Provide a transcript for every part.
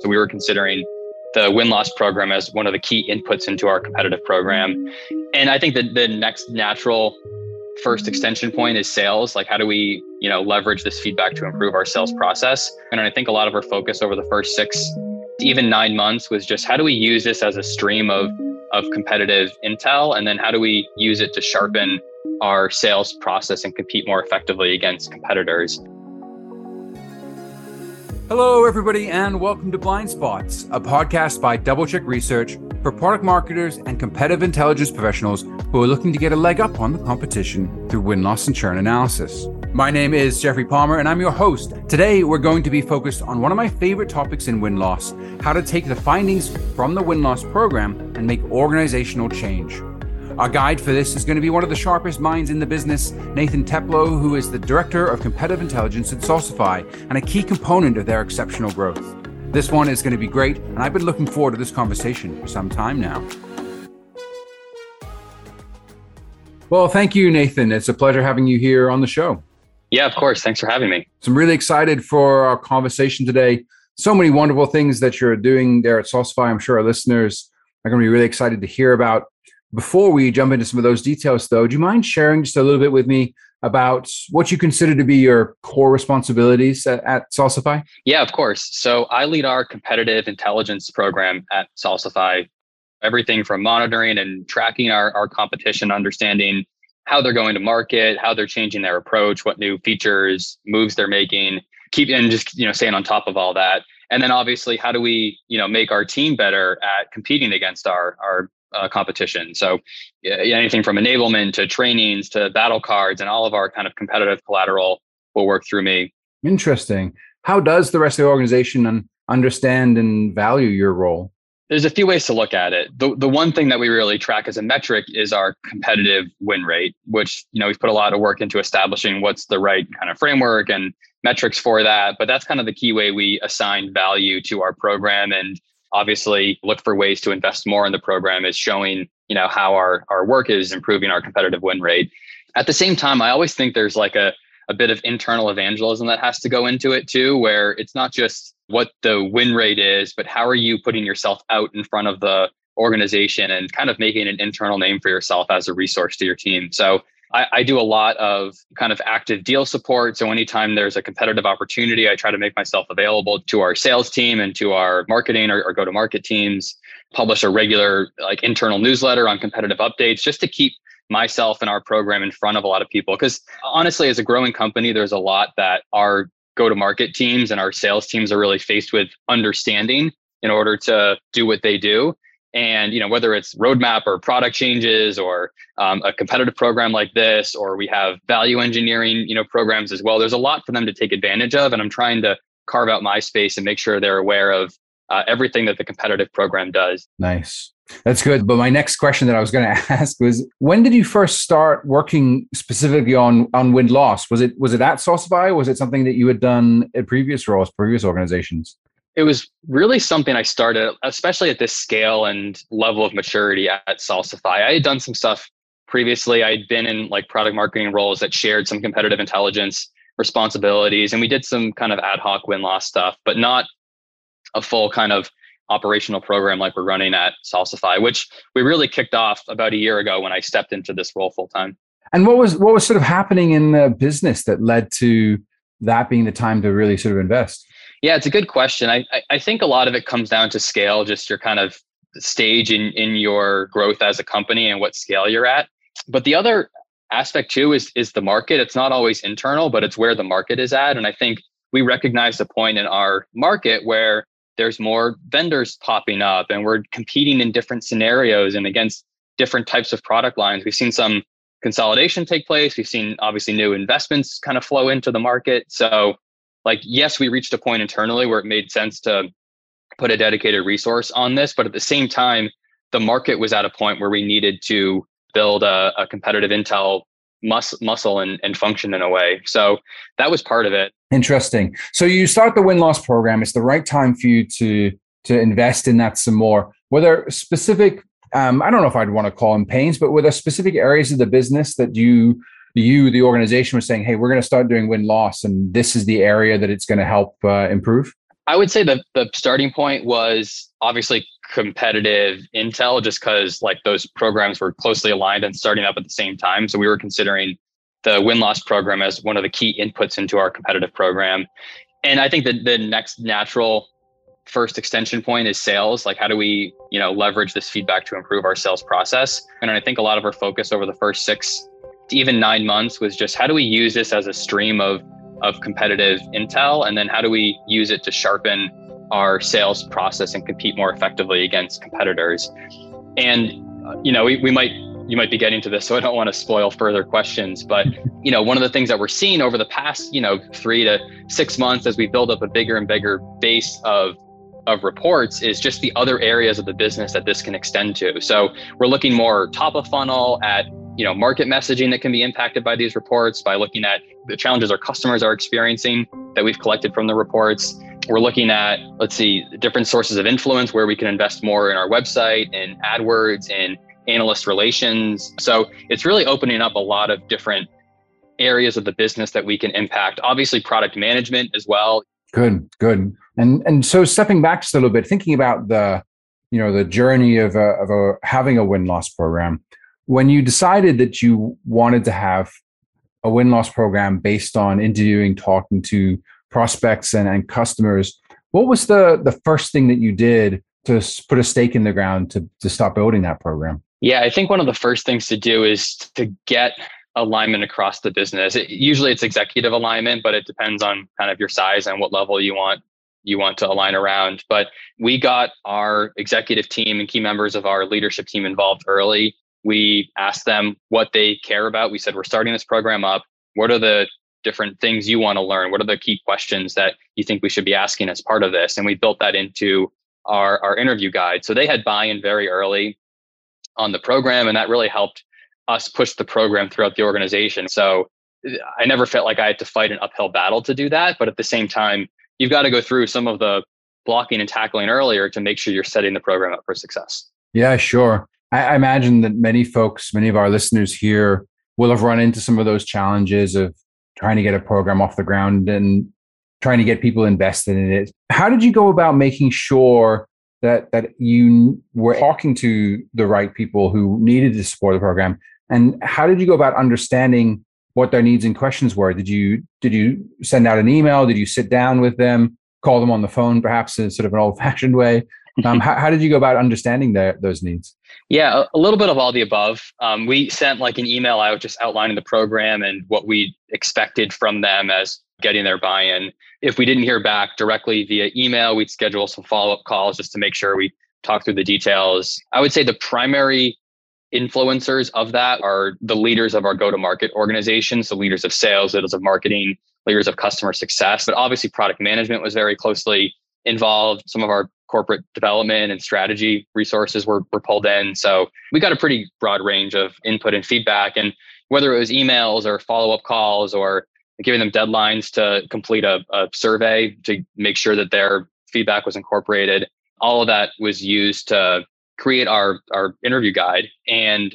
So we were considering the win loss program as one of the key inputs into our competitive program. And I think that the next natural first extension point is sales. Like how do we, you know, leverage this feedback to improve our sales process? And I think a lot of our focus over the first six, even nine months was just how do we use this as a stream of of competitive intel? And then how do we use it to sharpen our sales process and compete more effectively against competitors? Hello, everybody, and welcome to Blindspots, a podcast by DoubleCheck Research for product marketers and competitive intelligence professionals who are looking to get a leg up on the competition through win loss and churn analysis. My name is Jeffrey Palmer, and I'm your host. Today, we're going to be focused on one of my favorite topics in win loss how to take the findings from the win loss program and make organizational change. Our guide for this is going to be one of the sharpest minds in the business, Nathan Teplow, who is the Director of Competitive Intelligence at Salsify and a key component of their exceptional growth. This one is going to be great, and I've been looking forward to this conversation for some time now. Well, thank you, Nathan. It's a pleasure having you here on the show. Yeah, of course. Thanks for having me. So I'm really excited for our conversation today. So many wonderful things that you're doing there at Salsify. I'm sure our listeners are going to be really excited to hear about. Before we jump into some of those details, though, do you mind sharing just a little bit with me about what you consider to be your core responsibilities at, at Salsify? Yeah, of course. So I lead our competitive intelligence program at Salsify. Everything from monitoring and tracking our, our competition, understanding how they're going to market, how they're changing their approach, what new features, moves they're making, keep and just you know staying on top of all that. And then obviously, how do we you know make our team better at competing against our our uh, competition. So anything from enablement to trainings to battle cards and all of our kind of competitive collateral will work through me. Interesting. How does the rest of the organization understand and value your role? There's a few ways to look at it. The, the one thing that we really track as a metric is our competitive win rate, which, you know, we've put a lot of work into establishing what's the right kind of framework and metrics for that. But that's kind of the key way we assign value to our program. And obviously look for ways to invest more in the program. Is showing you know how our our work is improving our competitive win rate. At the same time i always think there's like a, a bit of internal evangelism that has to go into it too where it's not just what the win rate is but how are you putting yourself out in front of the organization and kind of making an internal name for yourself as a resource to your team. So I, I, do a lot of kind of active deal support. So anytime there's a competitive opportunity, I try to make myself available to our sales team and to our marketing or, or go to market teams, publish a regular like internal newsletter on competitive updates just to keep myself and our program in front of a lot of people. Because honestly, as a growing company, there's a lot that our go to market teams and our sales teams are really faced with understanding in order to do what they do and you know whether it's roadmap or product changes or um, a competitive program like this or we have value engineering you know programs as well there's a lot for them to take advantage of and i'm trying to carve out my space and make sure they're aware of uh, everything that the competitive program does. Nice. That's good. But my next question that i was going to ask was when did you first start working specifically on on win loss was it was it at Salsify was it something that you had done at previous roles previous organizations it was really something I started, especially at this scale and level of maturity at Salsify. I had done some stuff previously. I'd been in like product marketing roles that shared some competitive intelligence responsibilities, and we did some kind of ad hoc win loss stuff, but not a full kind of operational program like we're running at Salsify, which we really kicked off about a year ago when I stepped into this role full time. And what was what was sort of happening in the business that led to that being the time to really sort of invest? Yeah, it's a good question. I, I think a lot of it comes down to scale, just your kind of stage in, in your growth as a company and what scale you're at. But the other aspect too is is the market. It's not always internal, but it's where the market is at. And I think we recognize the point in our market where there's more vendors popping up and we're competing in different scenarios and against different types of product lines. We've seen some consolidation take place. We've seen obviously new investments kind of flow into the market. So like yes we reached a point internally where it made sense to put a dedicated resource on this but at the same time the market was at a point where we needed to build a, a competitive intel mus- muscle and, and function in a way. So that was part of it. Interesting. So you start the win loss program. It's the right time for you to to invest in that some more. Were there specific um, i don't know if i'd want to call them pains but were there specific areas of the business that you you, the organization, was saying, "Hey, we're going to start doing win loss, and this is the area that it's going to help uh, improve." I would say the the starting point was obviously competitive intel, just because like those programs were closely aligned and starting up at the same time. So we were considering the win loss program as one of the key inputs into our competitive program. And I think that the next natural first extension point is sales. Like how do we, you know, leverage this feedback to improve our sales process? And I think a lot of our focus over the first six even nine months was just how do we use this as a stream of of competitive intel? And then how do we use it to sharpen our sales process and compete more effectively against competitors? And you know we, we might you might be getting to this so i don't want to spoil further questions but you know one of the things that we're seeing over the past you know three to six months as we build up a bigger and bigger base of of reports is just the other areas of the business that this can extend to. So we're looking more top of funnel at you know market messaging that can be impacted by these reports by looking at the challenges our customers are experiencing that we've collected from the reports. We're looking at let's see different sources of influence where we can invest more in our website and adwords and analyst relations. So it's really opening up a lot of different areas of the business that we can impact. Obviously product management as well. Good good. And and so stepping back just a little bit thinking about the you know the journey of a, of a having a win loss program when you decided that you wanted to have a win loss program based on interviewing, talking to prospects and, and customers, what was the, the first thing that you did to put a stake in the ground to, to start building that program? Yeah, I think one of the first things to do is to get alignment across the business. It, usually it's executive alignment, but it depends on kind of your size and what level you want you want to align around. But we got our executive team and key members of our leadership team involved early we asked them what they care about. We said, we're starting this program up. What are the different things you want to learn? What are the key questions that you think we should be asking as part of this? And we built that into our, our interview guide. So they had buy in very early on the program, and that really helped us push the program throughout the organization. So I never felt like I had to fight an uphill battle to do that. But at the same time, you've got to go through some of the blocking and tackling earlier to make sure you're setting the program up for success. Yeah, sure. I, imagine that many folks, many of our listeners here, will have run into some of those challenges of trying to get a program off the ground and trying to get people invested in it. How did you go about making sure that that you were talking to the right people who needed to support the program? And how did you go about understanding what their needs and questions were? Did you did you send out an email? Did you sit down with them, call them on the phone, perhaps in sort of an old fashioned way? Um, how, how, did you go about understanding the, those needs? Yeah, a, little bit of all the above. Um, we sent like an email out just outlining the program and what we expected from them as getting their buy-in. If we didn't hear back directly via email, we'd schedule some follow-up calls just to make sure we talk through the details. I would say the primary influencers of that are the leaders of our go-to-market organization, so leaders of sales, leaders of marketing, leaders of customer success. But obviously, product management was very closely involved. Some of our corporate development and strategy resources were, were pulled in. So we got a pretty broad range of input and feedback. And whether it was emails or follow up calls or giving them deadlines to complete a, a survey to make sure that their feedback was incorporated, all of that was used to create our, our interview guide. And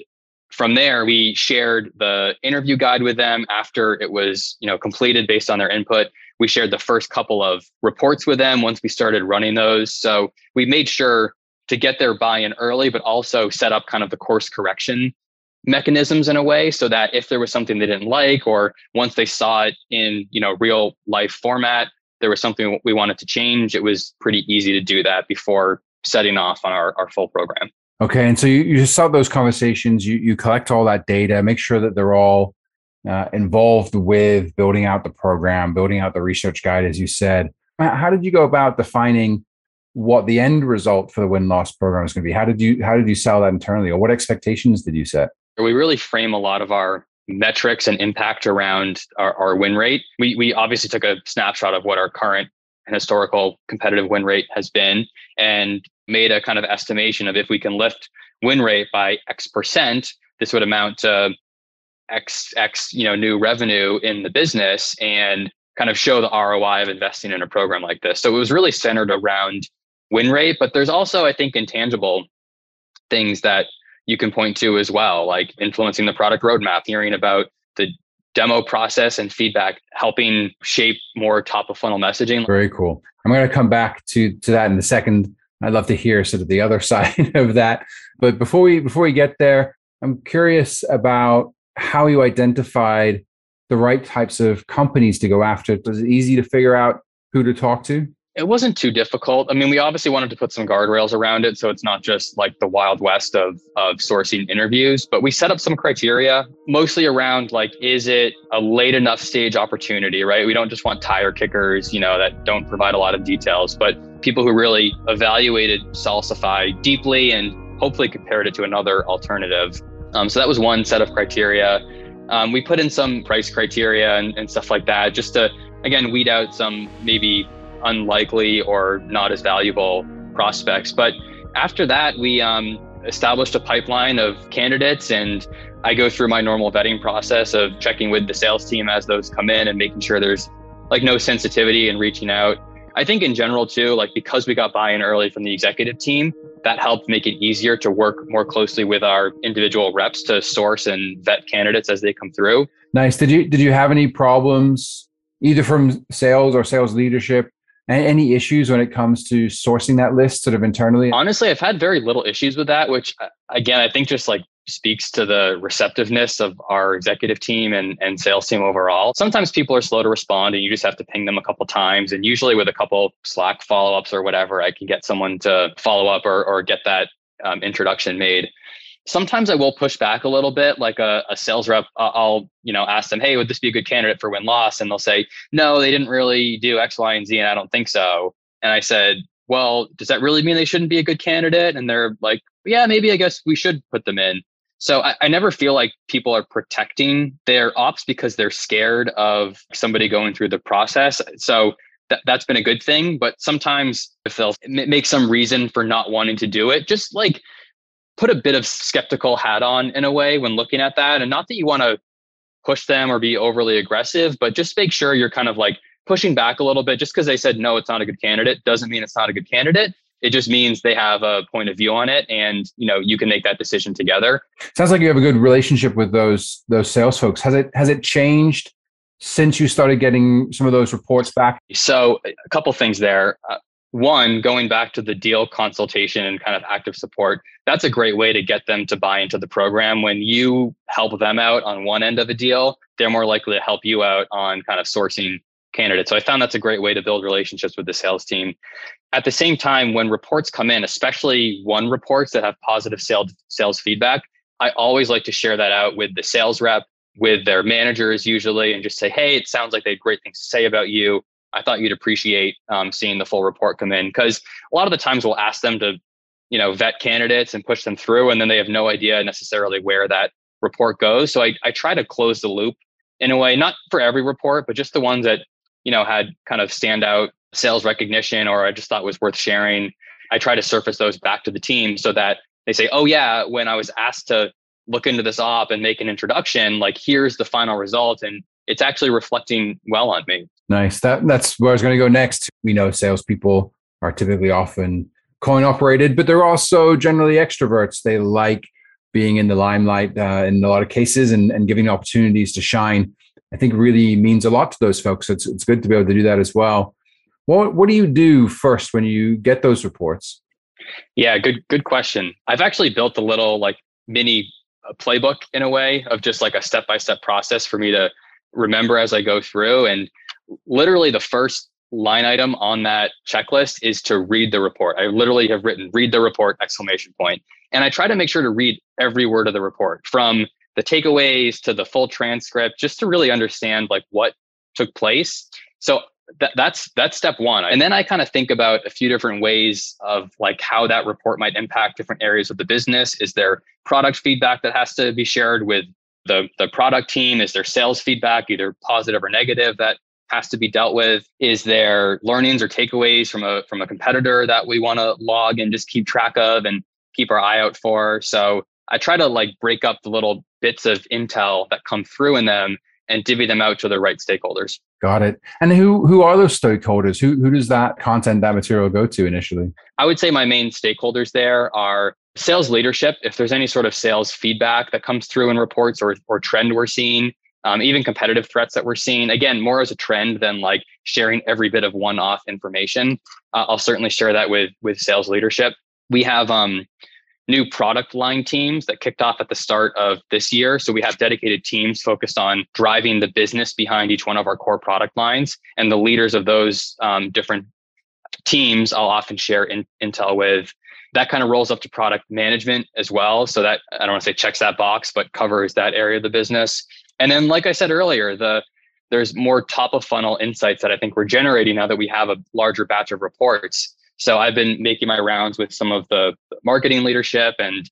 from there, we shared the interview guide with them after it was you know completed based on their input we shared the first couple of reports with them once we started running those. So we made sure to get their buy-in early, but also set up kind of the course correction mechanisms in a way so that if there was something they didn't like or once they saw it in you know real life format there was something we wanted to change it was pretty easy to do that before setting off on our, our full program okay and so you, you start those conversations you, you collect all that data make sure that they're all uh, involved with building out the program, building out the research guide, as you said. How did you go about defining what the end result for the win loss program is going to be? How did you how did you sell that internally, or what expectations did you set? We really frame a lot of our metrics and impact around our, our win rate. We we obviously took a snapshot of what our current and historical competitive win rate has been, and made a kind of estimation of if we can lift win rate by X percent, this would amount to X X you know new revenue in the business and kind of show the ROI of investing in a program like this. So it was really centered around win rate, but there's also I think intangible things that you can point to as well, like influencing the product roadmap, hearing about the demo process and feedback helping shape more top of funnel messaging. Very cool. I'm going to come back to to that in a second. I'd love to hear sort of the other side of that. But before we before we get there, I'm curious about how you identified the right types of companies to go after. Was it easy to figure out who to talk to? it wasn't too difficult. I mean, we obviously wanted to put some guardrails around it, so it's not just like the wild west of of sourcing interviews. But we set up some criteria, mostly around like, is it a late enough stage opportunity? Right? We don't just want tire kickers, you know, that don't provide a lot of details, but people who really evaluated Salsify deeply and hopefully compared it to another alternative. Um, so that was one set of criteria. Um, we put in some price criteria and, and stuff like that, just to again weed out some maybe unlikely or not as valuable prospects. But after that, we um, established a pipeline of candidates and I go through my normal vetting process of checking with the sales team as those come in and making sure there's like no sensitivity and reaching out. I think in general too, like because we got buy-in early from the executive team, that helped make it easier to work more closely with our individual reps to source and vet candidates as they come through. Nice. Did you did you have any problems either from sales or sales leadership any issues when it comes to sourcing that list sort of internally? Honestly, I've had very little issues with that, which uh, again, I think just like speaks to the receptiveness of our executive team and, and sales team overall. Sometimes people are slow to respond and you just have to ping them a couple times. And usually with a couple Slack follow ups or whatever, I can get someone to follow up or, or get that um, introduction made sometimes I will push back a little bit, like a, a sales rep. I'll, you know, ask them, hey, would this be a good candidate for win loss? And they'll say, no, they didn't really do X, Y, and Z, and I don't think so. And I said, well, does that really mean they shouldn't be a good candidate? And they're like, yeah, maybe I guess we should put them in. So I, I never feel like people are protecting their ops because they're scared of somebody going through the process. So that, that's been a good thing. But sometimes if they'll make some reason for not wanting to do it, just like put a bit of skeptical hat on in a way when looking at that. And not that you want to push them or be overly aggressive, but just make sure you're kind of like pushing back a little bit. Just because they said no, it's not a good candidate doesn't mean it's not a good candidate. It just means they have a point of view on it, and you know you can make that decision together. Sounds like you have a good relationship with those those sales folks. Has it has it changed since you started getting some of those reports back? So a couple things there. Uh, one, going back to the deal consultation and kind of active support, that's a great way to get them to buy into the program. When you help them out on one end of a deal, they're more likely to help you out on kind of sourcing candidates. So I found that's a great way to build relationships with the sales team. At the same time, when reports come in, especially one reports that have positive sales sales feedback, I always like to share that out with the sales rep, with their managers usually, and just say, hey, it sounds like they had great things to say about you I thought you'd appreciate um, seeing the full report come in because a lot of the times we'll ask them to, you know, vet candidates and push them through, and then they have no idea necessarily where that report goes. So I, I try to close the loop in a way, not for every report, but just the ones that, you know, had kind of standout sales recognition or I just thought was worth sharing. I try to surface those back to the team so that they say, oh, yeah, when I was asked to look into this op and make an introduction, like here's the final result. And it's actually reflecting well on me. Nice. That that's where I was going to go next. We know salespeople are typically often coin operated, but they're also generally extroverts. They like being in the limelight uh, in a lot of cases and, and giving opportunities to shine. I think really means a lot to those folks. So it's it's good to be able to do that as well. What what do you do first when you get those reports? Yeah, good good question. I've actually built a little like mini uh, playbook in a way of just like a step by step process for me to remember as I go through. And literally the first line item on that checklist is to read the report. I literally have written read the report exclamation point. And I try to make sure to read every word of the report from the takeaways to the full transcript just to really understand like what took place. So that, that's that's step one. And then i kind of think about a few different ways of like how that report might impact different areas of the business. Is there product feedback that has to be shared with the the product team? Is there sales feedback either positive or negative that has to be dealt with? Is there learnings or takeaways from a from a competitor that we want to log and just keep track of and keep our eye out for? So i try to like break up the little bits of intel that come through in them and divvy them out to the right stakeholders got it and who who are those stakeholders who who does that content that material go to initially i would say my main stakeholders there are sales leadership if there's any sort of sales feedback that comes through in reports or or trend we're seeing um, even competitive threats that we're seeing. Again, more as a trend than like sharing every bit of one-off information. Uh, I'll certainly share that with with sales leadership. We have um, new product line teams that kicked off at the start of this year. So we have dedicated teams focused on driving the business behind each one of our core product lines, and the leaders of those um, different teams I'll often share in, intel with. That kind of rolls up to product management as well. So that I don't want to say checks that box, but covers that area of the business. And then, like I said earlier, the there's more top of funnel insights that I think we're generating now that we have a larger batch of reports. So I've been making my rounds with some of the marketing leadership and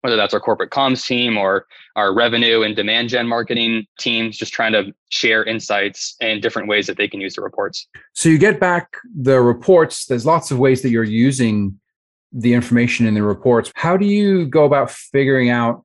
whether that's our corporate comms team or our revenue and demand gen marketing teams, just trying to share insights and different ways that they can use the reports. So you get back the reports. There's lots of ways that you're using the information in the reports. How do you go about figuring out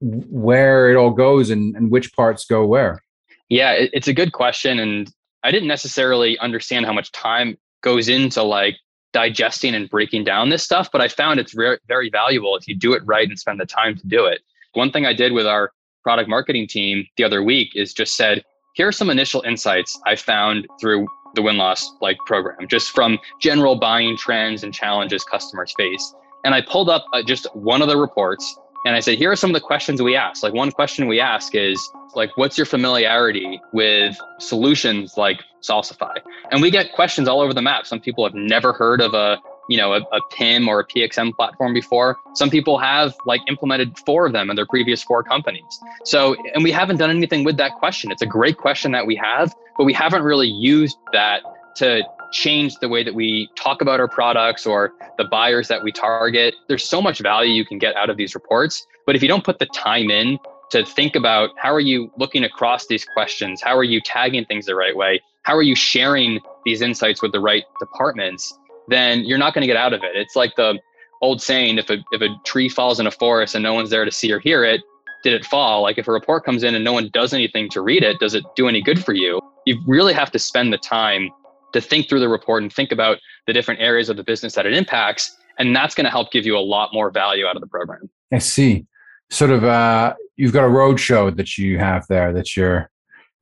where it all goes and, and which parts go where? Yeah, it, it's a good question. And I didn't necessarily understand how much time goes into like digesting and breaking down this stuff, but I found it's very, very valuable if you do it right and spend the time to do it. One thing I did with our product marketing team the other week is just said, here are some initial insights I found through the win loss like program, just from general buying trends and challenges customers face. And I pulled up uh, just one of the reports and I said, here are some of the questions we ask. Like one question we ask is like, what's your familiarity with solutions like Salsify? And we get questions all over the map. Some people have never heard of a, you know, a, a PIM or a PXM platform before. Some people have like implemented four of them in their previous four companies. So, and we haven't done anything with that question. It's a great question that we have, but we haven't really used that to change the way that we talk about our products or the buyers that we target. There's so much value you can get out of these reports. But if you don't put the time in to think about how are you looking across these questions, how are you tagging things the right way, how are you sharing these insights with the right departments, then you're not going to get out of it. It's like the old saying if a if a tree falls in a forest and no one's there to see or hear it, did it fall? Like if a report comes in and no one does anything to read it, does it do any good for you? You really have to spend the time to think through the report and think about the different areas of the business that it impacts. And that's going to help give you a lot more value out of the program. I see. Sort of, uh, you've got a roadshow that you have there that you're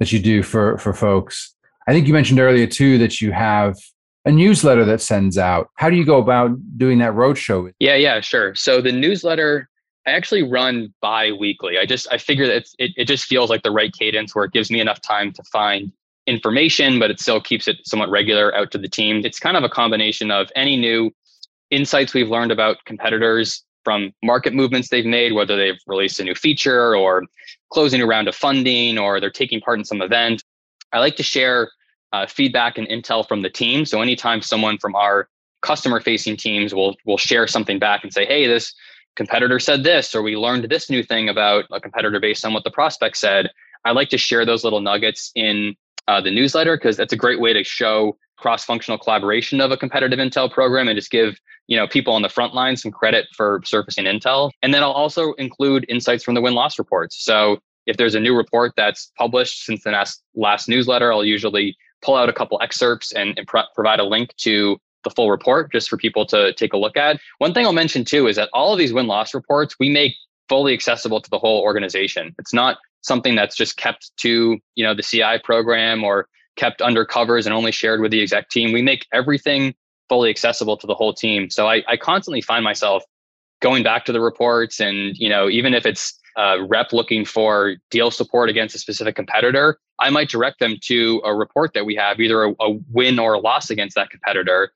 that you do for for folks. I think you mentioned earlier too that you have a newsletter that sends out. How do you go about doing that roadshow? Yeah, yeah, sure. So the newsletter I actually run bi-weekly. I just I figure that it, it just feels like the right cadence where it gives me enough time to find information, but it still keeps it somewhat regular out to the team. It's kind of a combination of any new insights we've learned about competitors from market movements they've made, whether they've released a new feature or closing a round of funding or they're taking part in some event. I like to share uh, feedback and intel from the team. So anytime someone from our customer facing teams will will share something back and say, hey, this competitor said this, or we learned this new thing about a competitor based on what the prospect said. I like to share those little nuggets in uh, the newsletter because that's a great way to show cross-functional collaboration of a competitive intel program and just give you know people on the front line some credit for surfacing intel. And then i'll also include insights from the win-loss reports. So if there's a new report that's published since the last, last newsletter i'll usually pull out a couple excerpts and, and pro- provide a link to the full report just for people to take a look at. One thing i'll mention too is that all of these win-loss reports we make fully accessible to the whole organization it's not something that's just kept to you know the CI program or kept under covers and only shared with the exec team. We make everything fully accessible to the whole team. So I, I constantly find myself going back to the reports and you know even if it's rep looking for deal support against a specific competitor, I might direct them to a report that we have, either a, a win or a loss against that competitor,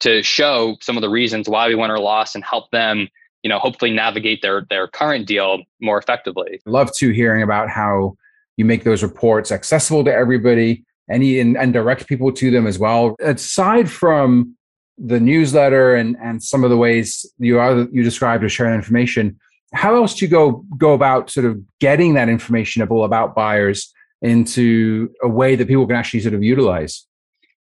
to show some of the reasons why we won or lost and help them you know hopefully navigate their their current deal more effectively. Love to hearing about how you make those reports accessible to everybody and, and, and direct people to them as well. Aside from the newsletter and and some of the ways you are you described to share information how else do you go go about sort of getting that information about buyers into a way that people can actually sort of utilize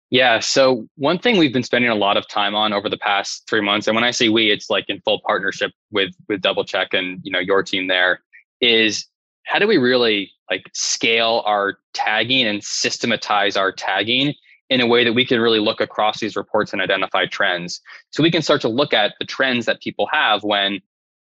yeah. So one thing we've been spending a lot of time on over the past three months, and when I say we, it's like in full partnership with with DoubleCheck and you know your team there, is how do we really like scale our tagging and systematize our tagging in a way that we can really look across these reports and identify trends. So we can start to look at the trends that people have when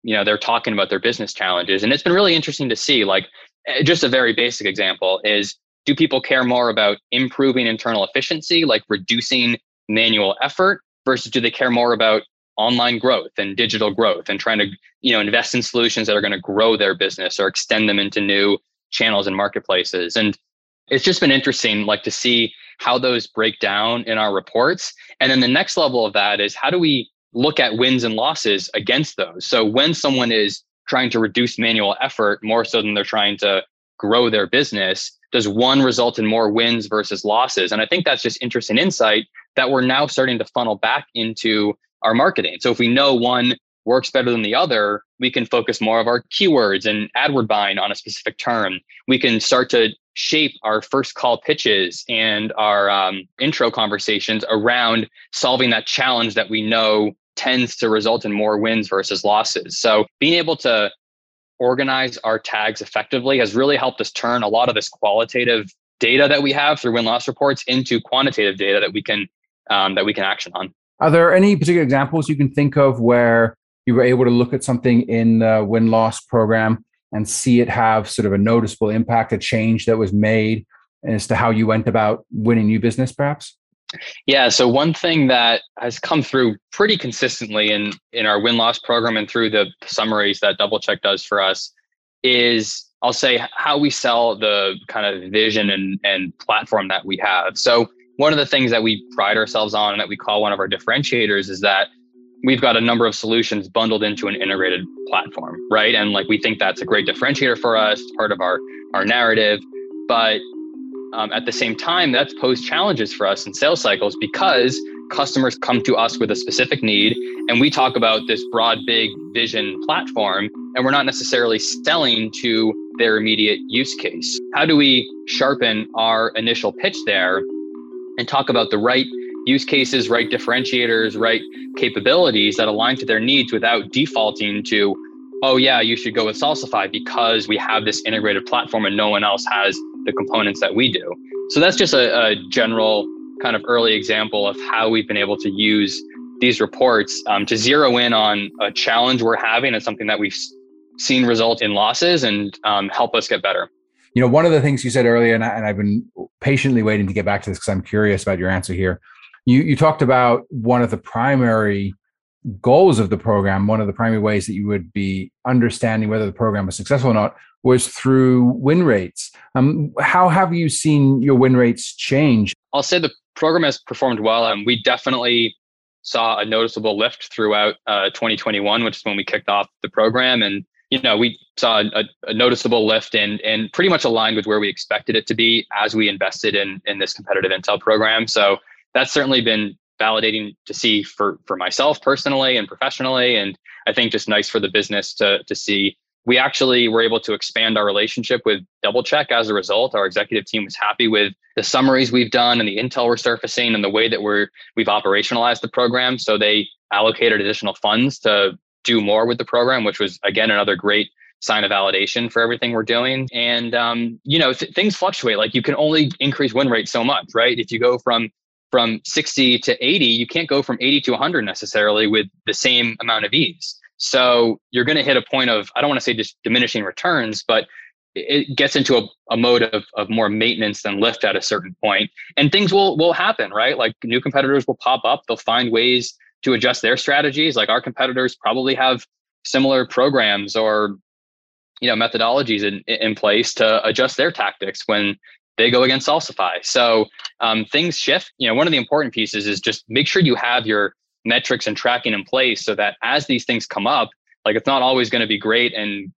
you know they're talking about their business challenges. And it's been really interesting to see like eh, just a very basic example is do people care more about improving internal efficiency, like reducing manual effort, versus do they care more about online growth and digital growth and trying to you know invest in solutions that are going to grow their business or extend them into new channels and marketplaces? And it's just been interesting like to see how those break down in our reports. And then the next level of that is how do we look at wins and losses against those? So when someone is trying to reduce manual effort more so than they're trying to grow their business does one result in more wins versus losses and i think that's just interesting insight that we're now starting to funnel back into our marketing. So if we know one works better than the other, we can focus more of our keywords and AdWord buying on a specific term. We can start to shape our first call pitches and our um, intro conversations around solving that challenge that we know tends to result in more wins versus losses. So being able to organize our tags effectively has really helped us turn a lot of this qualitative data that we have through win loss reports into quantitative data that we can um, that we can action on. Are there any particular examples you can think of where you were able to look at something in the win loss program and see it have sort of a noticeable impact, a change that was made as to how you went about winning new business, perhaps? Yeah. So one thing that has come through pretty consistently in in our win loss program and through the summaries that DoubleCheck does for us is I'll say how we sell the kind of vision and and platform that we have. So one of the things that we pride ourselves on and that we call one of our differentiators is that we've got a number of solutions bundled into an integrated platform, right? And like we think that's a great differentiator for us, part of our our narrative. But um, at the same time, that's posed challenges for us in sales cycles because customers come to us with a specific need, and we talk about this broad, big vision platform, and we're not necessarily selling to their immediate use case. How do we sharpen our initial pitch there and talk about the right use cases, right differentiators, right capabilities that align to their needs without defaulting to, oh, yeah, you should go with Salsify because we have this integrated platform and no one else has the components that we do. So that's just a, a general kind of early example of how we've been able to use these reports um, to zero in on a challenge we're having and something that we've seen result in losses and um, help us get better you know, one of the things you said earlier, and, I, have been patiently waiting to get back to this because I'm curious about your answer here. You you talked about one of the primary goals of the program, one of the primary ways that you would be understanding whether the program was successful or not was through win rates. Um, how have you seen your win rates change? I'll say the program has performed well, and we definitely saw a noticeable lift throughout uh, 2021, which is when we kicked off the program, and you know, we saw a, a, noticeable lift and and pretty much aligned with where we expected it to be as we invested in in this competitive intel program. So that's certainly been validating to see for for myself personally and professionally, and I think just nice for the business to to see. We actually were able to expand our relationship with DoubleCheck as a result. Our executive team was happy with the summaries we've done and the intel we're surfacing and the way that we're we've operationalized the program. So they allocated additional funds to do more with the program, which was again another great sign of validation for everything we're doing. And um, you know, th- things fluctuate. Like you can only increase win rate so much, right? If you go from from 60 to 80, you can't go from 80 to 100 necessarily with the same amount of ease. So you're going to hit a point of I don't want to say just diminishing returns, but it gets into a, a mode of, of more maintenance than lift at a certain point. and things will will happen right like new competitors will pop up they'll find ways to adjust their strategies. Like our competitors probably have similar programs or you know methodologies in, in place to adjust their tactics when they go against Salsify. So um, things shift. You know, one of the important pieces is just make sure you have your metrics and tracking in place so that as these things come up, like it's not always going to be great and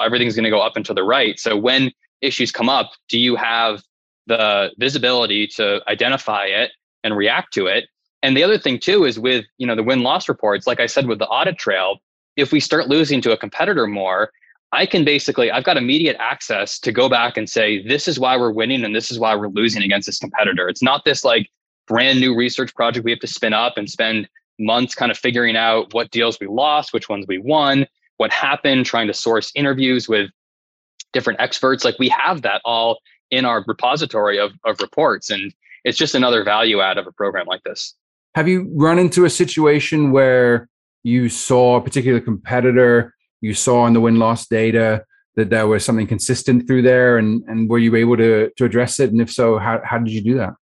everything's going to go up and to the right. So when issues come up, do you have the visibility to identify it and react to it and the other thing too is with you know the win loss reports, like I said with the audit trail, if we start losing to a competitor more, I can basically I've got immediate access to go back and say this is why we're winning and this is why we're losing against this competitor. It's not this like brand new research project we have to spin up and spend months kind of figuring out what deals we lost, which ones we won, what happened, trying to source interviews with different experts. Like we have that all in our repository of, of reports. And it's just another value add of a program like this. Have you run into a situation where you saw a particular competitor, you saw in the win loss data that there was something consistent through there? And, and were you able to, to address it? And if so, how, how did you do that?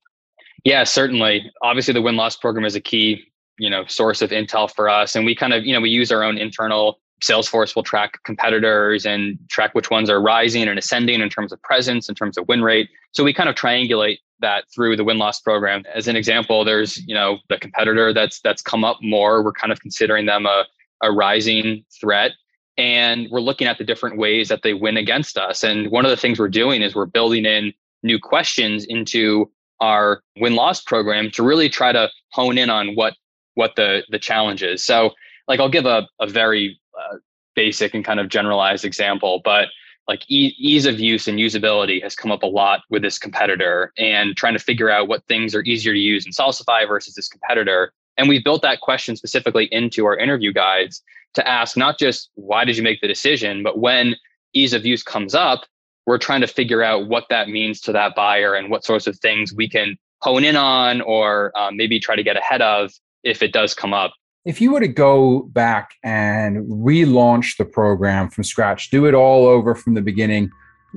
Yeah, certainly. Obviously, the win loss program is a key, you know, source of intel for us, and we kind of, you know, we use our own internal Salesforce will track competitors and track which ones are rising and ascending in terms of presence, in terms of win rate. So we kind of triangulate that through the win loss program. As an example, there's you know the competitor that's that's come up more. We're kind of considering them a a rising threat, and we're looking at the different ways that they win against us. And one of the things we're doing is we're building in new questions into our win loss program to really try to hone in on what what the the challenge is. So like I'll give a, a very uh, basic and kind of generalized example, but like e- ease of use and usability has come up a lot with this competitor and trying to figure out what things are easier to use in Salsify versus this competitor. And we've built that question specifically into our interview guides to ask not just why did you make the decision, but when ease of use comes up, we're trying to figure out what that means to that buyer and what sorts of things we can hone in on or um, maybe try to get ahead of if it does come up if you were to go back and relaunch the program from scratch, do it all over from the beginning,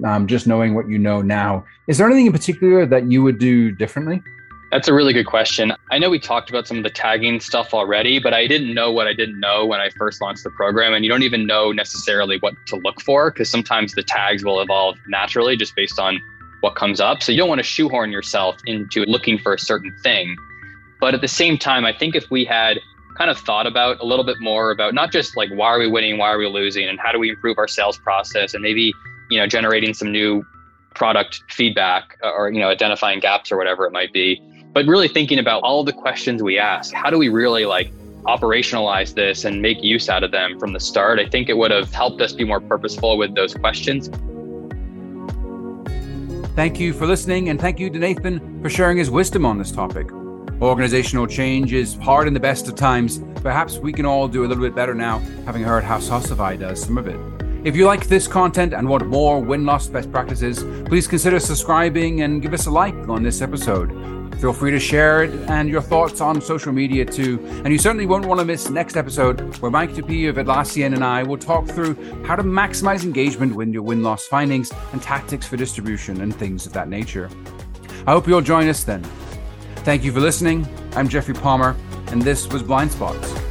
um, just knowing what you know now, is there anything in particular that you would do differently? That's a really good question. I know we talked about some of the tagging stuff already, but I didn't know what I didn't know when I first launched the program. And you don't even know necessarily what to look for because sometimes the tags will evolve naturally just based on what comes up. So you don't want to shoehorn yourself into looking for a certain thing. But at the same time, I think if we had kind of thought about a little bit more about not just like why are we winning, why are we losing, and how do we improve our sales process, and maybe you know generating some new product feedback uh, or you know identifying gaps or whatever it might be, but really thinking about all the questions we ask. How do we really like operationalize this and make use out of them from the start? I think it would have helped us be more purposeful with those questions. Thank you for listening, and thank you to Nathan for sharing his wisdom on this topic. Organizational change is hard in the best of times. Perhaps we can all do a little bit better now, having heard how Salsify does some of it. If you like this content and want more win loss best practices, please consider subscribing and give us a like on this episode. Feel free to share it and your thoughts on social media too. And you certainly won't want to miss next episode where Mike Dupuy of Atlassian and I will talk through how to maximize engagement with your win loss findings and tactics for distribution and things of that nature. I hope you'll join us then. Thank you for listening. I'm Jeffrey Palmer, and this was Blindspots.